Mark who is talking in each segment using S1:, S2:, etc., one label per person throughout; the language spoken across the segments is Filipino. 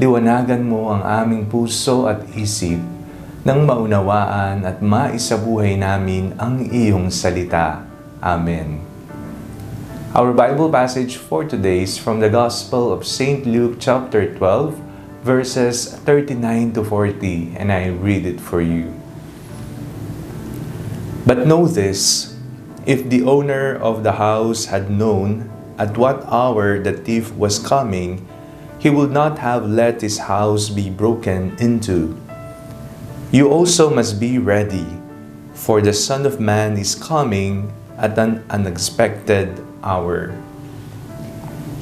S1: liwanagan mo ang aming puso at isip nang maunawaan at maisabuhay namin ang iyong salita. Amen. Our Bible passage for today is from the Gospel of St. Luke chapter 12, verses 39 to 40, and I read it for you. But know this, if the owner of the house had known at what hour the thief was coming, he would not have let his house be broken into. You also must be ready, for the Son of Man is coming at an unexpected hour.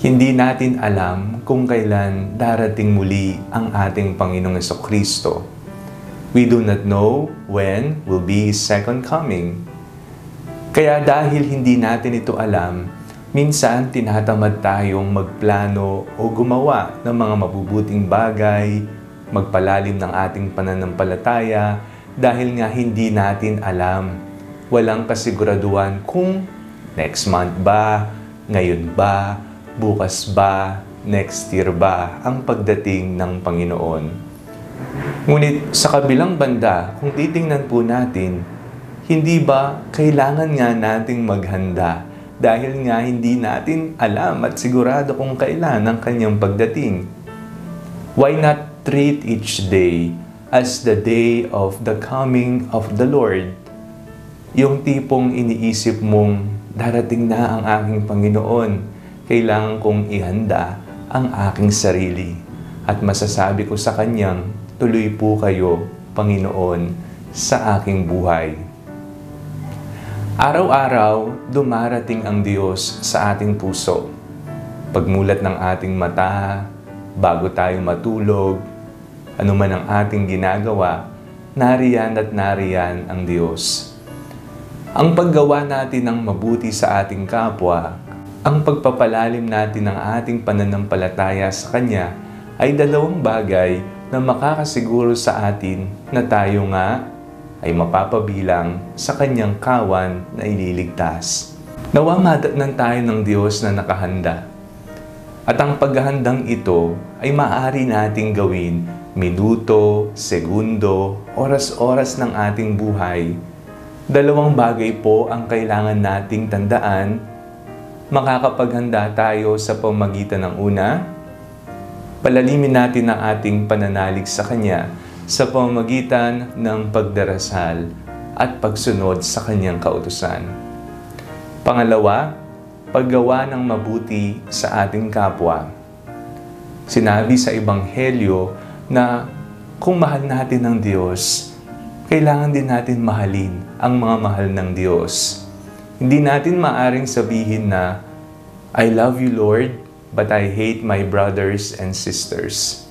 S1: Hindi natin alam kung kailan darating muli ang ating Panginoong Kristo. We do not know when will be His second coming. Kaya dahil hindi natin ito alam, minsan tinatamad tayong magplano o gumawa ng mga mabubuting bagay, magpalalim ng ating pananampalataya dahil nga hindi natin alam. Walang kasiguraduhan kung next month ba, ngayon ba, bukas ba, next year ba ang pagdating ng Panginoon. Ngunit sa kabilang banda, kung titingnan po natin, hindi ba kailangan nga nating maghanda dahil nga hindi natin alam at sigurado kung kailan ang kanyang pagdating? Why not treat each day as the day of the coming of the Lord? Yung tipong iniisip mong darating na ang aking Panginoon, kailangan kong ihanda ang aking sarili. At masasabi ko sa Kanyang, tuloy po kayo, Panginoon, sa aking buhay. Araw-araw, dumarating ang Diyos sa ating puso. Pagmulat ng ating mata, bago tayo matulog, anuman ang ating ginagawa, nariyan at nariyan ang Diyos. Ang paggawa natin ng mabuti sa ating kapwa, ang pagpapalalim natin ng ating pananampalataya sa Kanya ay dalawang bagay na makakasiguro sa atin na tayo nga ay mapapabilang sa kanyang kawan na ililigtas. Nawa madatnan tayo ng Diyos na nakahanda. At ang paghahandang ito ay maaari nating gawin minuto, segundo, oras-oras ng ating buhay. Dalawang bagay po ang kailangan nating tandaan. Makakapaghanda tayo sa pamagitan ng una, palalimin natin ang ating pananalig sa Kanya sa pamamagitan ng pagdarasal at pagsunod sa Kanyang kautusan. Pangalawa, paggawa ng mabuti sa ating kapwa. Sinabi sa Ebanghelyo na kung mahal natin ang Diyos, kailangan din natin mahalin ang mga mahal ng Diyos. Hindi natin maaring sabihin na, I love you Lord, but I hate my brothers and sisters.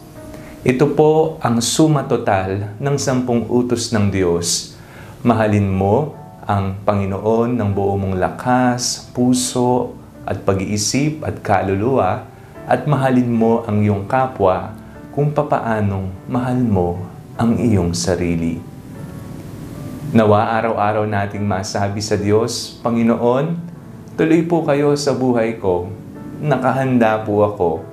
S1: Ito po ang suma total ng sampung utos ng Diyos. Mahalin mo ang Panginoon ng buo mong lakas, puso, at pag-iisip at kaluluwa, at mahalin mo ang iyong kapwa kung papaanong mahal mo ang iyong sarili. Nawa araw-araw nating masabi sa Diyos, Panginoon, tuloy po kayo sa buhay ko nakahanda po ako.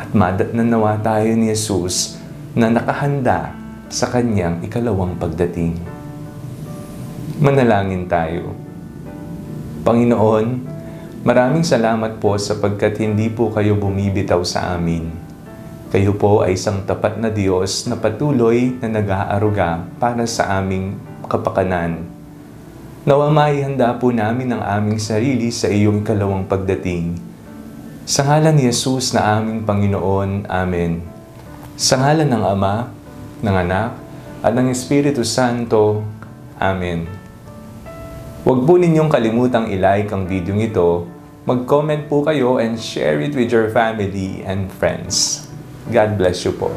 S1: At madatnanawa tayo ni Jesus na nakahanda sa kanyang ikalawang pagdating. Manalangin tayo. Panginoon, maraming salamat po sapagkat hindi po kayo bumibitaw sa amin. Kayo po ay isang tapat na Diyos na patuloy na nag-aaruga para sa aming kapakanan Nawa maihanda po namin ang aming sarili sa iyong ikalawang pagdating. Sa ngalan ni Jesus na aming Panginoon. Amen. Sa ngalan ng Ama, ng Anak, at ng Espiritu Santo. Amen. Huwag po ninyong kalimutang ilike ang video ito, mag-comment po kayo and share it with your family and friends. God bless you po.